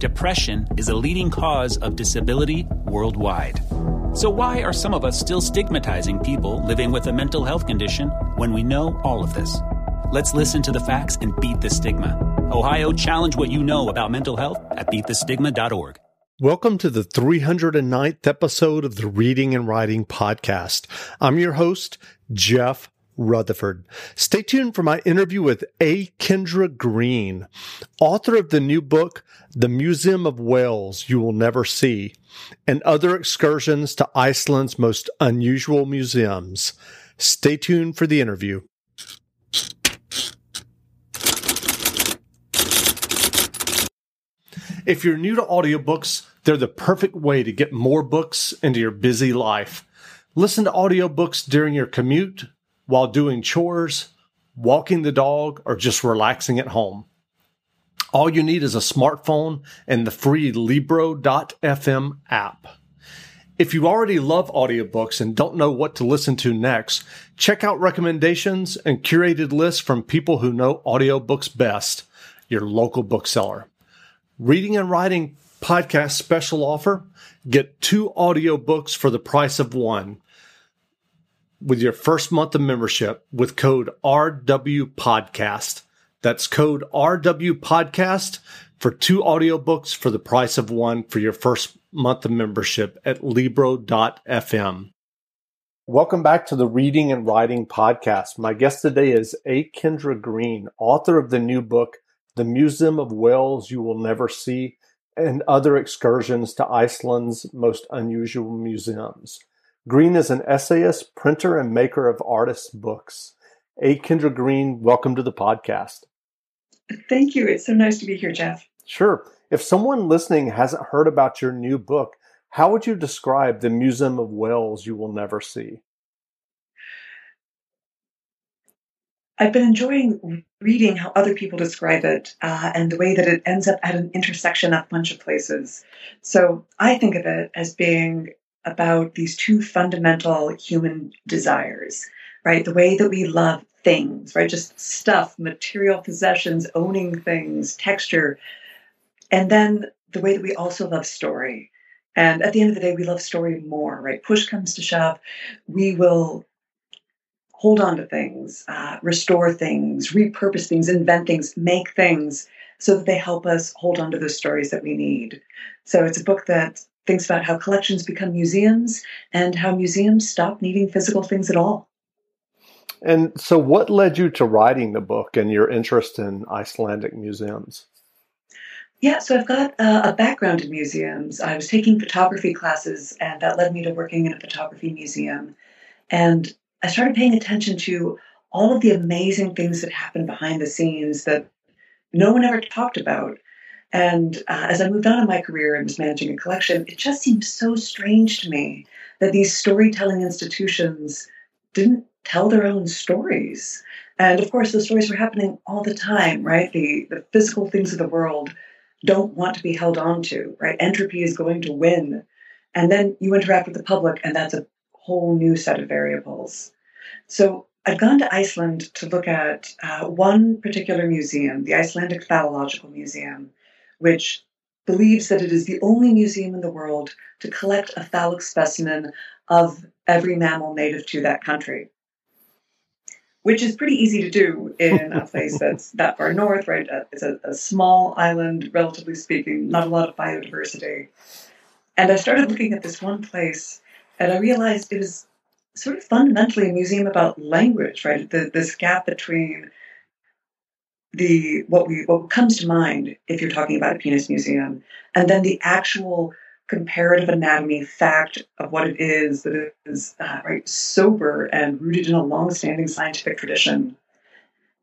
Depression is a leading cause of disability worldwide. So, why are some of us still stigmatizing people living with a mental health condition when we know all of this? Let's listen to the facts and beat the stigma. Ohio, challenge what you know about mental health at beatthestigma.org. Welcome to the 309th episode of the Reading and Writing Podcast. I'm your host, Jeff Rutherford. Stay tuned for my interview with A. Kendra Greene, author of the new book, The Museum of Whales You Will Never See, and other excursions to Iceland's most unusual museums. Stay tuned for the interview. If you're new to audiobooks, they're the perfect way to get more books into your busy life. Listen to audiobooks during your commute while doing chores, walking the dog, or just relaxing at home. All you need is a smartphone and the free Libro.fm app. If you already love audiobooks and don't know what to listen to next, check out recommendations and curated lists from people who know audiobooks best, your local bookseller. Reading and Writing podcast special offer get two audiobooks for the price of one with your first month of membership with code RW Podcast. That's code RW Podcast for two audiobooks for the price of one for your first month of membership at Libro.fm. Welcome back to the Reading and Writing Podcast. My guest today is A. Kendra Greene, author of the new book, The Museum of Whales You Will Never See, and other excursions to Iceland's most unusual museums. Greene is an essayist, printer, and maker of artists' books. A. Kendra Greene, welcome to the podcast. Thank you. It's so nice to be here, Jeff. Sure. If someone listening hasn't heard about your new book, how would you describe the Museum of Whales you will never see? I've been enjoying reading how other people describe it uh, and the way that it ends up at an intersection of a bunch of places. So I think of it as being about these two fundamental human desires, right? The way that we love things, right? Just stuff, material possessions, owning things, texture. And then the way that we also love story. And at the end of the day, we love story more, right? Push comes to shove, we will hold on to things, uh, restore things, repurpose things, invent things, make things so that they help us hold on to the stories that we need. So it's a book that thinks about how collections become museums and how museums stop needing physical things at all. And so, what led you to writing the book and your interest in Icelandic museums? Yeah, so I've got uh, a background in museums. I was taking photography classes, and that led me to working in a photography museum. And I started paying attention to all of the amazing things that happen behind the scenes that no one ever talked about. And uh, as I moved on in my career and was managing a collection, it just seemed so strange to me that these storytelling institutions didn't tell their own stories. And of course, the stories were happening all the time, right? The, the physical things of the world don't want to be held on to, right? Entropy is going to win. And then you interact with the public, and that's a whole new set of variables. So I've gone to Iceland to look at uh, one particular museum, the Icelandic Phallological Museum, which believes that it is the only museum in the world to collect a phallic specimen of every mammal native to that country, which is pretty easy to do in a place that's that far north, right? Uh, it's a, a small island, relatively speaking, not a lot of biodiversity. And I started looking at this one place, and I realized it was sort of fundamentally a museum about language, right? The, this gap between the what we what comes to mind if you're talking about a penis museum, and then the actual comparative anatomy fact of what it is that is uh, right sober and rooted in a long-standing scientific tradition.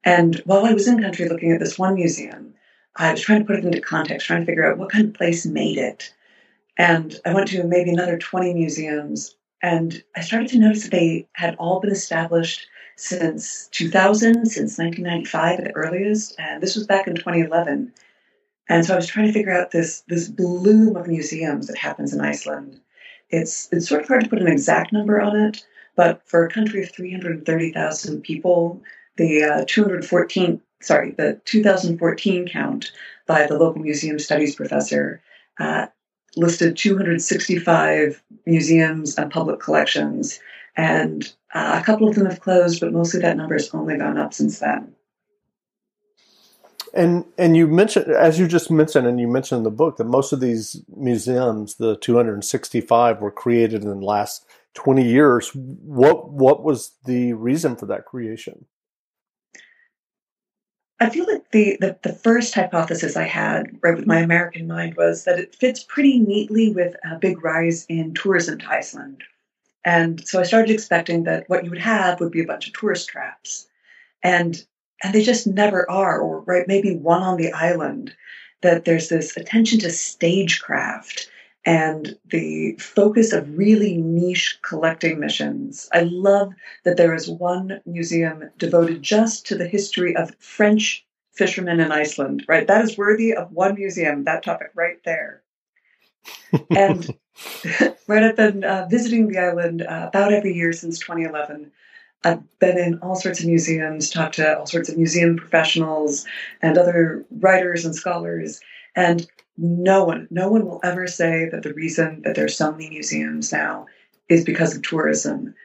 And while I was in country looking at this one museum, I was trying to put it into context, trying to figure out what kind of place made it. And I went to maybe another 20 museums, and I started to notice that they had all been established since 2000, since 1995 at the earliest, and this was back in 2011. And so I was trying to figure out this this bloom of museums that happens in Iceland. It's it's sort of hard to put an exact number on it, but for a country of 330,000 people, the uh, 214 sorry the 2014 count by the local museum studies professor uh, listed 265 museums and public collections, and uh, a couple of them have closed, but mostly that number has only gone up since then. And and you mentioned, as you just mentioned, and you mentioned in the book that most of these museums, the 265, were created in the last 20 years. What what was the reason for that creation? I feel like the, the, the first hypothesis I had, right, with my American mind, was that it fits pretty neatly with a big rise in tourism to Iceland. And so I started expecting that what you would have would be a bunch of tourist traps. And and they just never are, or right, maybe one on the island, that there's this attention to stagecraft and the focus of really niche collecting missions. I love that there is one museum devoted just to the history of French fishermen in Iceland, right? That is worthy of one museum, that topic right there. and right, I've been uh, visiting the island uh, about every year since 2011. I've been in all sorts of museums, talked to all sorts of museum professionals and other writers and scholars, and no one, no one will ever say that the reason that there's so many museums now is because of tourism.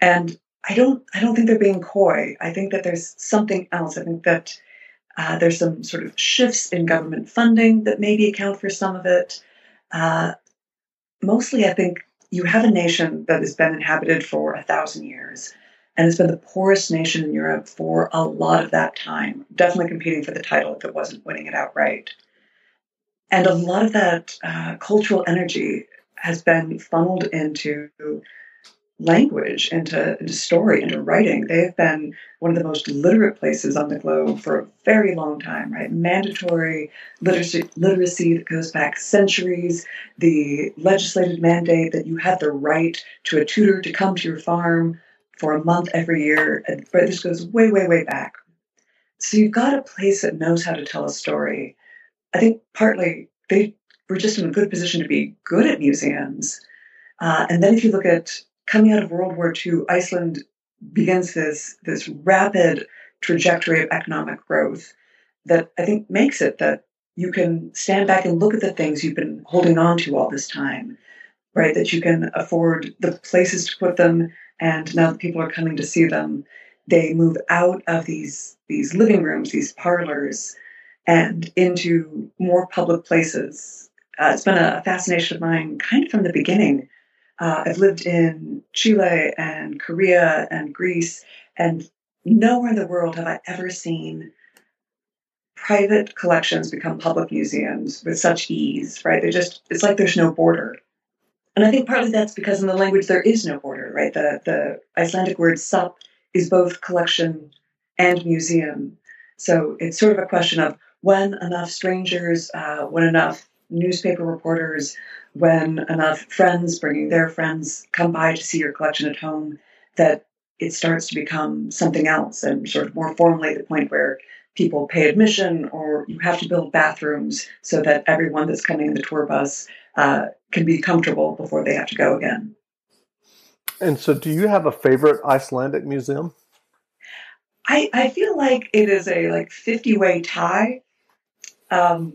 And I don't, I don't think they're being coy. I think that there's something else. I think that uh, there's some sort of shifts in government funding that maybe account for some of it. Uh, mostly, I think you have a nation that has been inhabited for a thousand years and has been the poorest nation in Europe for a lot of that time, definitely competing for the title if it wasn't winning it outright. And a lot of that uh, cultural energy has been funneled into language, into, into story, into writing. They have been one of the most literate places on the globe for a very long time, right? Mandatory literacy, literacy that goes back centuries, the legislated mandate that you have the right to a tutor to come to your farm for a month every year. And, this goes way, way, way back. So you've got a place that knows how to tell a story. I think partly they were just in a good position to be good at museums. Uh, and then if you look at coming out of World War II, Iceland begins this this rapid trajectory of economic growth that I think makes it that you can stand back and look at the things you've been holding on to all this time, right? That you can afford the places to put them, and now that people are coming to see them, they move out of these these living rooms, these parlors, and into more public places. Uh, it's been a fascination of mine, kind of from the beginning. Uh, I've lived in Chile and Korea and Greece, and nowhere in the world have I ever seen private collections become public museums with such ease, right? They just, it's like there's no border. And I think partly that's because in the language there is no border, right? The, the Icelandic word safn is both collection and museum. So it's sort of a question of when enough strangers, uh, when enough newspaper reporters, when enough friends bringing their friends come by to see your collection at home, that it starts to become something else and sort of more formally the point where people pay admission or you have to build bathrooms so that everyone that's coming in the tour bus uh, can be comfortable before they have to go again. And so, do you have a favorite Icelandic museum? I, I feel like it is a like 50 way tie. Um,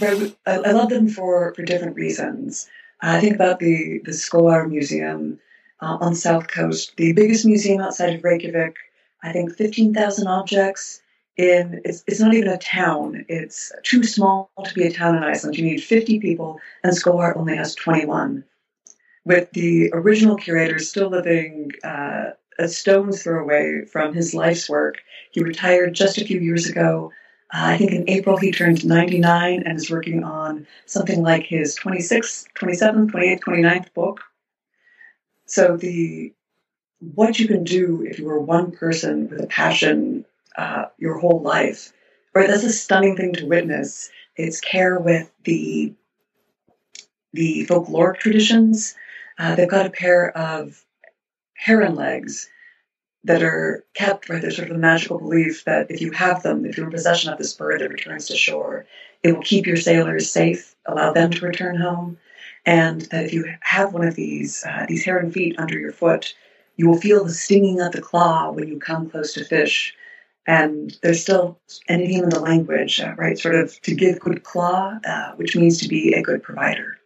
I, I, love them for, for different reasons. I think about the, the Skógar Museum uh, on south coast, the biggest museum outside of Reykjavik. I think 15,000 objects. In it's, it's not even a town. It's too small to be a town in Iceland. You need 50 people, and Skógar only has 21. With the original curator still living uh, a stone's throw away from his life's work, he retired just a few years ago. Uh, I think in April he turned 99 and is working on something like his 26th, 27th, 28th, 29th book. So the what you can do if you are one person with a passion uh, your whole life, right? That's a stunning thing to witness. It's care with the the folkloric traditions. Uh, they've got a pair of heron legs that are kept, right? There's sort of a magical belief that if you have them, if you're in possession of this bird that returns to shore, it will keep your sailors safe, allow them to return home, and that if you have one of these uh, these heron feet under your foot, you will feel the stinging of the claw when you come close to fish. And there's still an idiom in the language, uh, right? Sort of to give good claw, uh, which means to be a good provider.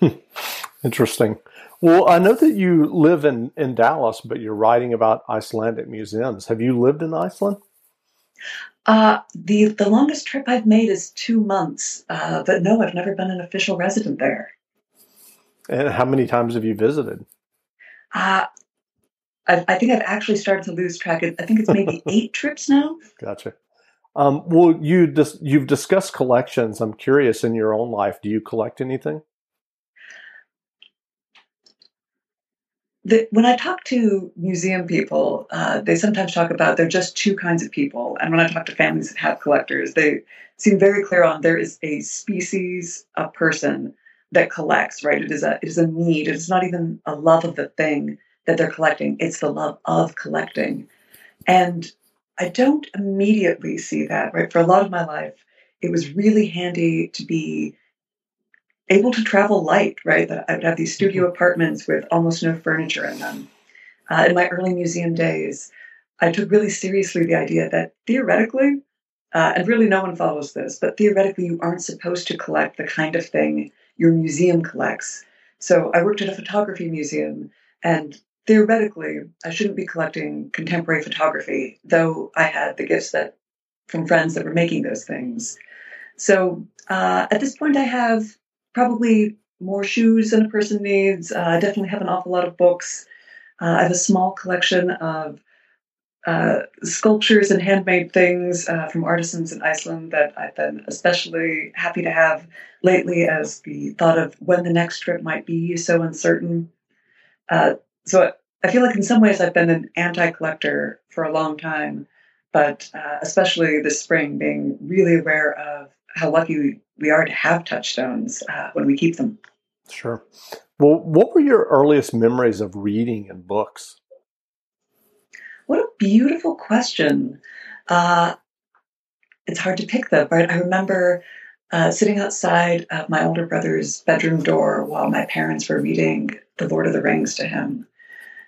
Interesting. Well, I know that you live in, in Dallas, but you're writing about Icelandic museums. Have you lived in Iceland? Uh, the the longest trip I've made is two months, uh, but no, I've never been an official resident there. And how many times have you visited? Uh, I, I think I've actually started to lose track. I think it's maybe eight trips now. Gotcha. Um, well, you dis- you've discussed collections. I'm curious in your own life, do you collect anything? The, when I talk to museum people, uh, they sometimes talk about there are just two kinds of people. And when I talk to families that have collectors, they seem very clear on there is a species of person that collects, right? It is a it is a need. It's not even a love of the thing that they're collecting. It's the love of collecting. And I don't immediately see that, right? For a lot of my life, it was really handy to be able to travel light, right? That I would have these studio mm-hmm. apartments with almost no furniture in them. Uh, in my early museum days, I took really seriously the idea that theoretically, uh, and really no one follows this, but theoretically, you aren't supposed to collect the kind of thing your museum collects. So I worked at a photography museum, and theoretically, I shouldn't be collecting contemporary photography, though I had the gifts that from friends that were making those things. So uh, at this point, I have probably more shoes than a person needs. Uh, I definitely have an awful lot of books. Uh, I have a small collection of uh, sculptures and handmade things uh, from artisans in Iceland that I've been especially happy to have lately as the thought of when the next trip might be so uncertain. Uh, so I feel like in some ways I've been an anti collector for a long time, but uh, especially this spring being really aware of how lucky we are to have touchstones uh, when we keep them. Sure. Well, what were your earliest memories of reading and books? What a beautiful question. Uh, it's hard to pick them, right? I remember uh, sitting outside of my older brother's bedroom door while my parents were reading The Lord of the Rings to him,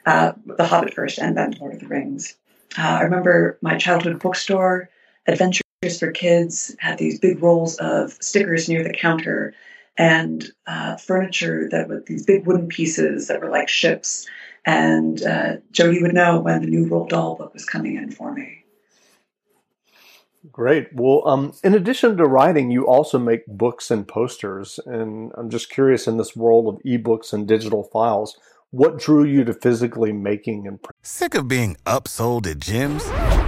uh, The Hobbit first, and then Lord of the Rings. Uh, I remember my childhood bookstore, Adventure for kids had these big rolls of stickers near the counter and uh, furniture that were these big wooden pieces that were like ships. And uh, Jody would know when the new Roald Dahl book was coming in for me. Great. Well, um, in addition to writing, you also make books and posters. And I'm just curious in this world of ebooks and digital files, what drew you to physically making and Sick of being upsold at gyms?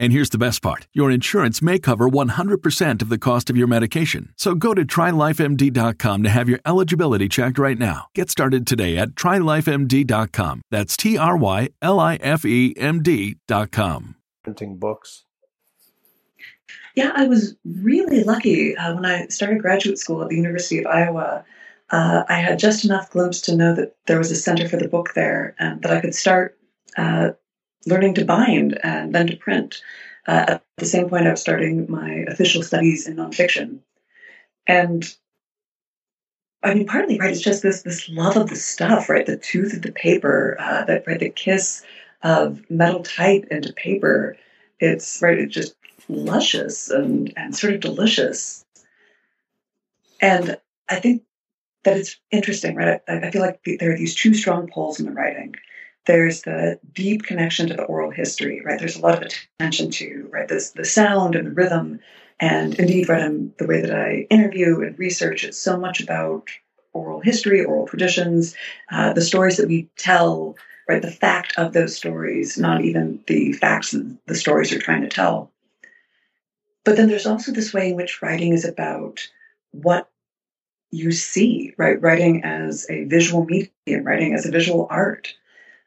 And here's the best part your insurance may cover 100% of the cost of your medication. So go to trylifemd.com to have your eligibility checked right now. Get started today at trylifemd.com. That's T R Y L I F E M D.com. Printing books. Yeah, I was really lucky uh, when I started graduate school at the University of Iowa. Uh, I had just enough glimpse to know that there was a center for the book there and that I could start uh, learning to bind and then to print. Uh, at the same point, I was starting my official studies in nonfiction. And I mean, partly, right, it's just this this love of the stuff, right? The tooth of the paper, uh, that right, the kiss of metal type into paper. It's right, it's just luscious and and sort of delicious. And I think that it's interesting, right? I, I feel like there are these two strong poles in the writing there's the deep connection to the oral history, right? There's a lot of attention to, right, this the sound and the rhythm. And indeed, right, I'm, the way that I interview and research, it's so much about oral history, oral traditions, uh, the stories that we tell, right, the fact of those stories, not even the facts that the stories are trying to tell. But then there's also this way in which writing is about what you see, right? Writing as a visual medium, writing as a visual art.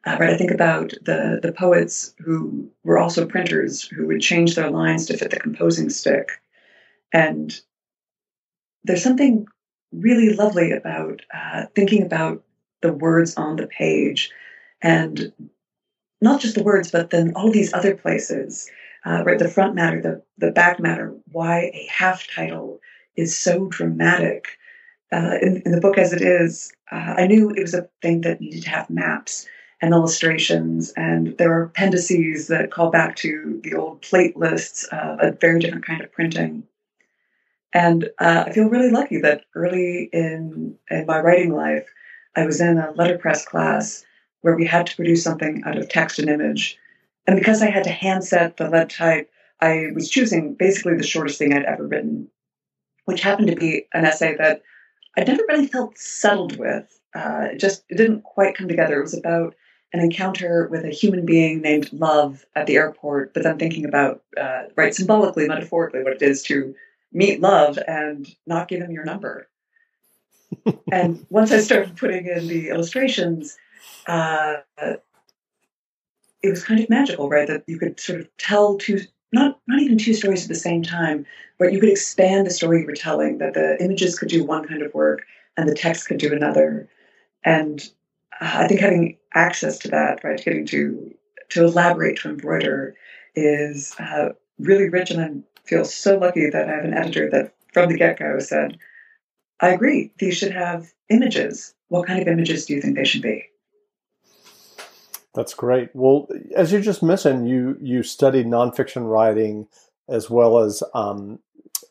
Uh, right, I think about the the poets who were also printers who would change their lines to fit the composing stick, and there's something really lovely about uh, thinking about the words on the page, and not just the words, but then all these other places, uh, right? The front matter, the the back matter. Why a half title is so dramatic. Uh, in, in, the book as it is, uh, I knew it was a thing that needed to have maps and illustrations, and there are appendices that call back to the old plate lists, uh, a very different kind of printing. And uh, I feel really lucky that early in, in my writing life, I was in a letterpress class where we had to produce something out of text and image. And because I had to hand set the lead type, I was choosing basically the shortest thing I'd ever written, which happened to be an essay that I'd never really felt settled with. Uh, it just it didn't quite come together. It was about an encounter with a human being named Love at the airport, but then thinking about, uh, right, symbolically, metaphorically, what it is to meet Love and not give him your number. and once I started putting in the illustrations, uh, it was kind of magical, right? That you could sort of tell two, not not even two stories at the same time, but you could expand the story you were telling. That the images could do one kind of work and the text could do another. And I think having access to that, right, getting to to elaborate, to embroider, is uh, really rich, and I feel so lucky that I have an editor that from the get go said, "I agree. These should have images. What kind of images do you think they should be?" That's great. Well, as you just mentioned, you you studied nonfiction writing as well as um,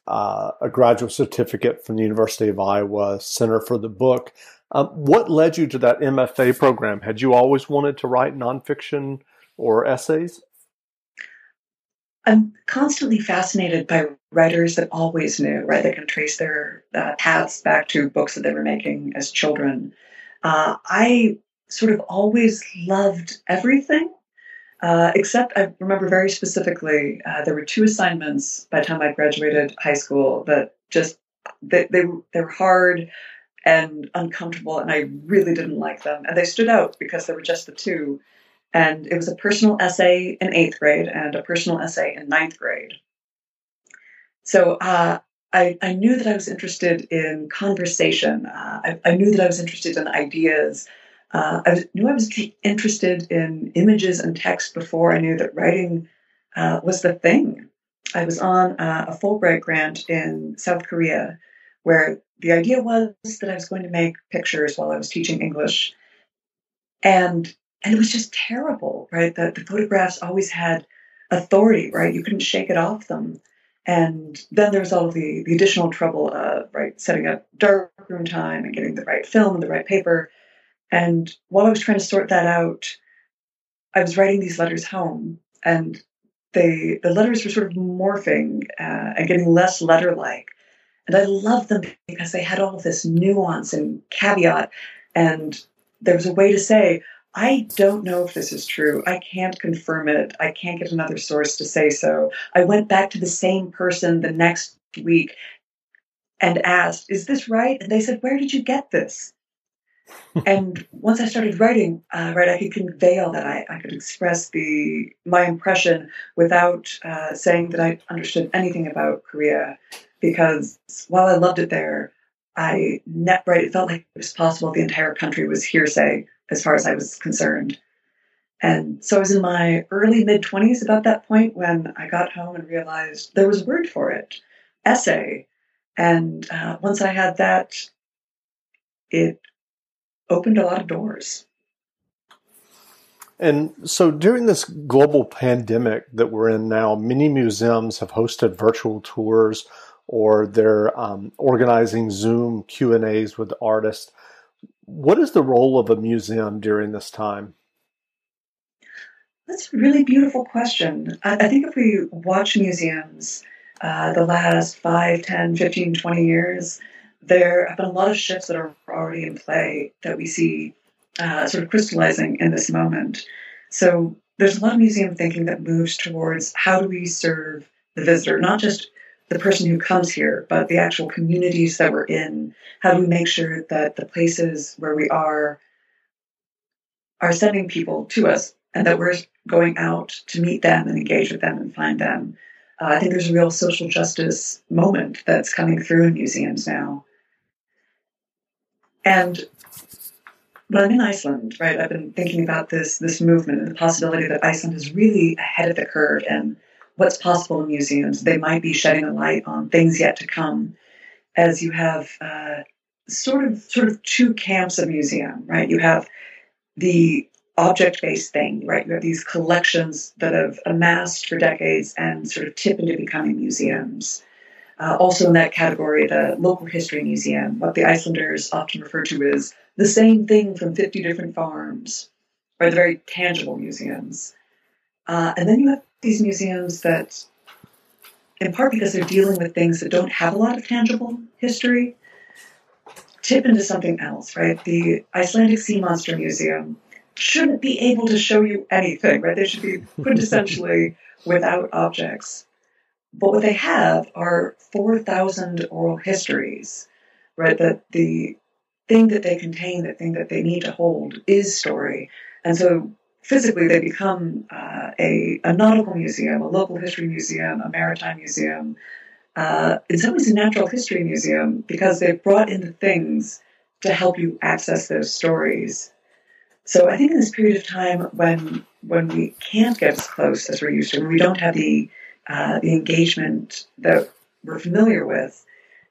uh, a graduate certificate from the University of Iowa Center for the Book. Um, what led you to that MFA program? Had you always wanted to write nonfiction or essays? I'm constantly fascinated by writers that always knew, right? That can trace their uh, paths back to books that they were making as children. Uh, I sort of always loved everything, uh, except I remember very specifically uh, there were two assignments by the time I graduated high school that just they they, they were hard and uncomfortable, and I really didn't like them. And they stood out because there were just the two. And it was a personal essay in eighth grade and a personal essay in ninth grade. So uh, I, I, knew that I was interested in conversation. Uh, I, I, knew that I was interested in ideas. Uh, I was, knew I was interested in images and text before I knew that writing uh, was the thing. I was on uh, a Fulbright grant in South Korea where the idea was that I was going to make pictures while I was teaching English. And and it was just terrible, right? The, the photographs always had authority, right? You couldn't shake it off them. And then there's all the, the additional trouble of right setting up darkroom time and getting the right film and the right paper. And while I was trying to sort that out, I was writing these letters home, and they the letters were sort of morphing uh, and getting less letter-like. And I loved them because they had all of this nuance and caveat, and there was a way to say, I don't know if this is true. I can't confirm it. I can't get another source to say so. I went back to the same person the next week and asked, Is this right? And they said, Where did you get this? and once I started writing, uh, right, I could convey all that. I, I could express the my impression without uh, saying that I understood anything about Korea, because while I loved it there, I net right. It felt like it was possible the entire country was hearsay as far as I was concerned. And so I was in my early mid 20s about that point when I got home and realized there was a word for it essay. And uh, once I had that, it opened a lot of doors. And so during this global pandemic that we're in now, many museums have hosted virtual tours or they're um, organizing Zoom Q and A's with artists. What is the role of a museum during this time? That's a really beautiful question. I, I think if we watch museums uh, the last 5, 10, 15, 20 years, there have been a lot of shifts that are already in play that we see uh, sort of crystallizing in this moment. So there's a lot of museum thinking that moves towards how do we serve the visitor, not just the person who comes here, but the actual communities that we're in. How do we make sure that the places where we are are sending people to us and that we're going out to meet them and engage with them and find them? Uh, I think there's a real social justice moment that's coming through in museums now. And when I'm in Iceland, right, I've been thinking about this this movement and the possibility that Iceland is really ahead of the curve and what's possible in museums. They might be shedding a light on things yet to come, as you have uh, sort of sort of two camps of museum, right? You have the object-based thing, right? You have these collections that have amassed for decades and sort of tip into becoming museums. Uh, also in that category, the local history museum, what the Icelanders often refer to as the same thing from 50 different farms, right? The very tangible museums. Uh, and then you have these museums that, in part because they're dealing with things that don't have a lot of tangible history, tip into something else, right? The Icelandic Sea Monster Museum shouldn't be able to show you anything, right? They should be quintessentially without objects. But what they have are 4,000 oral histories, right? That the thing that they contain, the thing that they need to hold is story. And so physically they become uh, a, a, nautical museum, a local history museum, a maritime museum, uh, in some ways a natural history museum because they've brought in the things to help you access those stories. So I think in this period of time when when we can't get as close as we're used to, when we don't have the uh, the engagement that we're familiar with,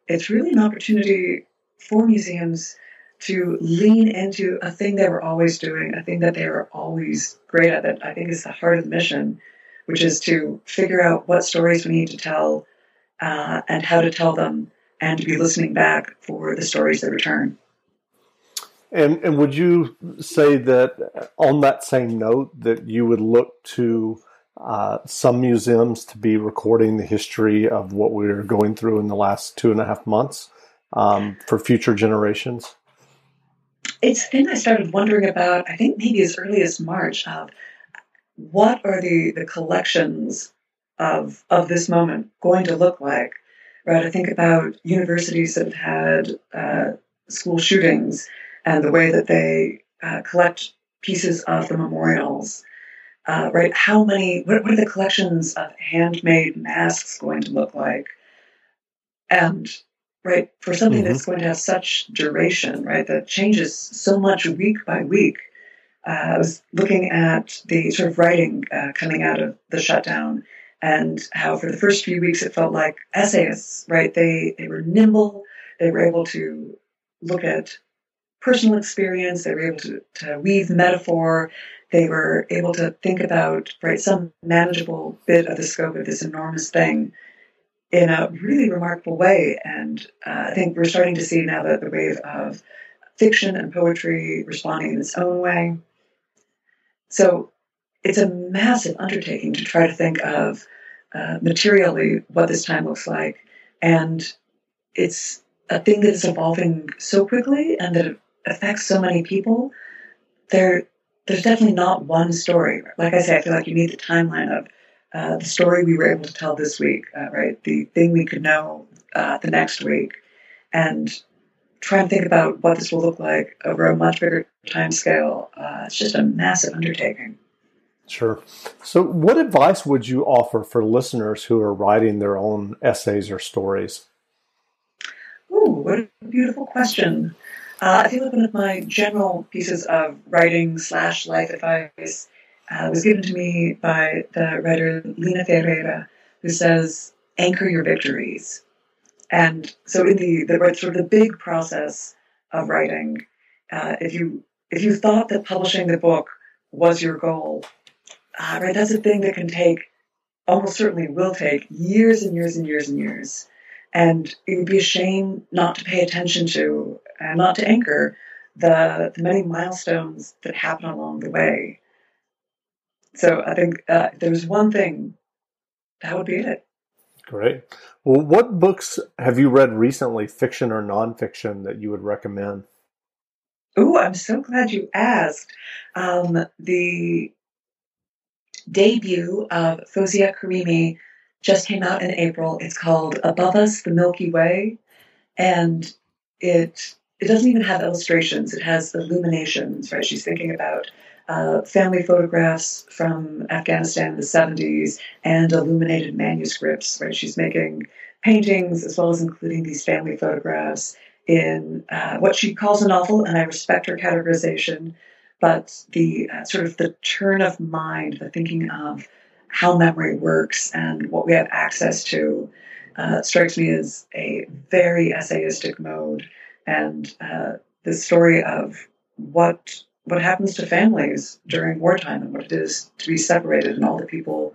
it's really an opportunity for museums to lean into a thing they were always doing, a thing that they were always great at, that I think is the heart of the mission, which is to figure out what stories we need to tell uh, and how to tell them, and to be listening back for the stories that return. And, and would you say that on that same note that you would look to uh, some museums to be recording the history of what we're going through in the last two and a half months um, for future generations? It's then I started wondering about, I think maybe as early as March, of what are the, the collections of, of this moment going to look like? Right? I think about universities that have had uh, school shootings and the way that they uh, collect pieces of the memorials. Uh, right? How many, what, what are the collections of handmade masks going to look like? And right? For something mm-hmm. that's going to have such duration, right? That changes so much week by week. Uh, I was looking at the sort of writing uh, coming out of the shutdown and how for the first few weeks it felt like essayists, right? They, they were nimble. They were able to look at personal experience. They were able to, to weave metaphor. They were able to think about, right, some manageable bit of the scope of this enormous thing in a really remarkable way. And uh, I think we're starting to see now that the wave of fiction and poetry responding in its own way. So it's a massive undertaking to try to think of uh, materially what this time looks like. And it's a thing that is evolving so quickly and that affects so many people. There, there's definitely not one story. Like I say, I feel like you need the timeline of uh, the story we were able to tell this week, uh, right? The thing we could know uh, the next week, and try and think about what this will look like over a much bigger time scale. Uh, it's just a massive undertaking. Sure. So, what advice would you offer for listeners who are writing their own essays or stories? Ooh, what a beautiful question. Uh, I like one of my general pieces of writing slash life advice uh, was given to me by the writer Lina Ferreira, who says, "Anchor your victories." And so, in the, the sort of the big process of writing, uh, if you if you thought that publishing the book was your goal, uh, right? That's a thing that can take, almost certainly will take years and years and years and years. And it would be a shame not to pay attention to and not to anchor the, the many milestones that happen along the way. So I think uh, if there was one thing, that would be it. Great. Well, what books have you read recently, fiction or nonfiction, that you would recommend? Oh, I'm so glad you asked. Um, the debut of Fowzia Karimi just came out in April. It's called Above Us, the Milky Way. And it it doesn't even have illustrations. It has illuminations, right? She's thinking about uh, family photographs from Afghanistan in the 70s and illuminated manuscripts, right? She's making paintings as well as including these family photographs in uh, what she calls a novel, and I respect her categorization but the uh, sort of the turn of mind, the thinking of how memory works and what we have access to, uh, strikes me as a very essayistic mode, and uh, the story of what what happens to families during wartime and what it is to be separated, and all the people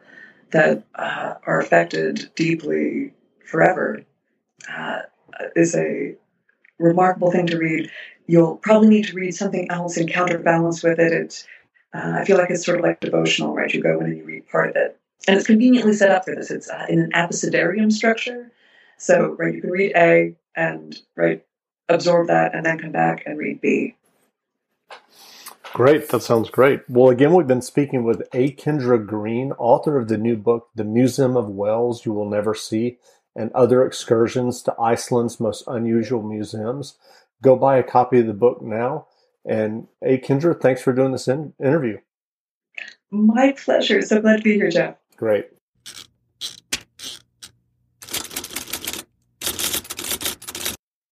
that uh, are affected deeply forever, uh, is a remarkable thing to read you'll probably need to read something else in counterbalance with it. It's, uh, I feel like it's sort of like devotional, right? You go in and you read part of it. And it's conveniently set up for this. It's uh, in an abecedarium structure. So, right, you can read A and, right, absorb that and then come back and read B. Great. That sounds great. Well, again, we've been speaking with A. Kendra Greene, author of the new book, The Museum of Whales You Will Never See, and Other Excursions to Iceland's Most Unusual Museums go buy a copy of the book now. And hey, Kendra, thanks for doing this in- interview. My pleasure. So glad to be here, Jeff. Great.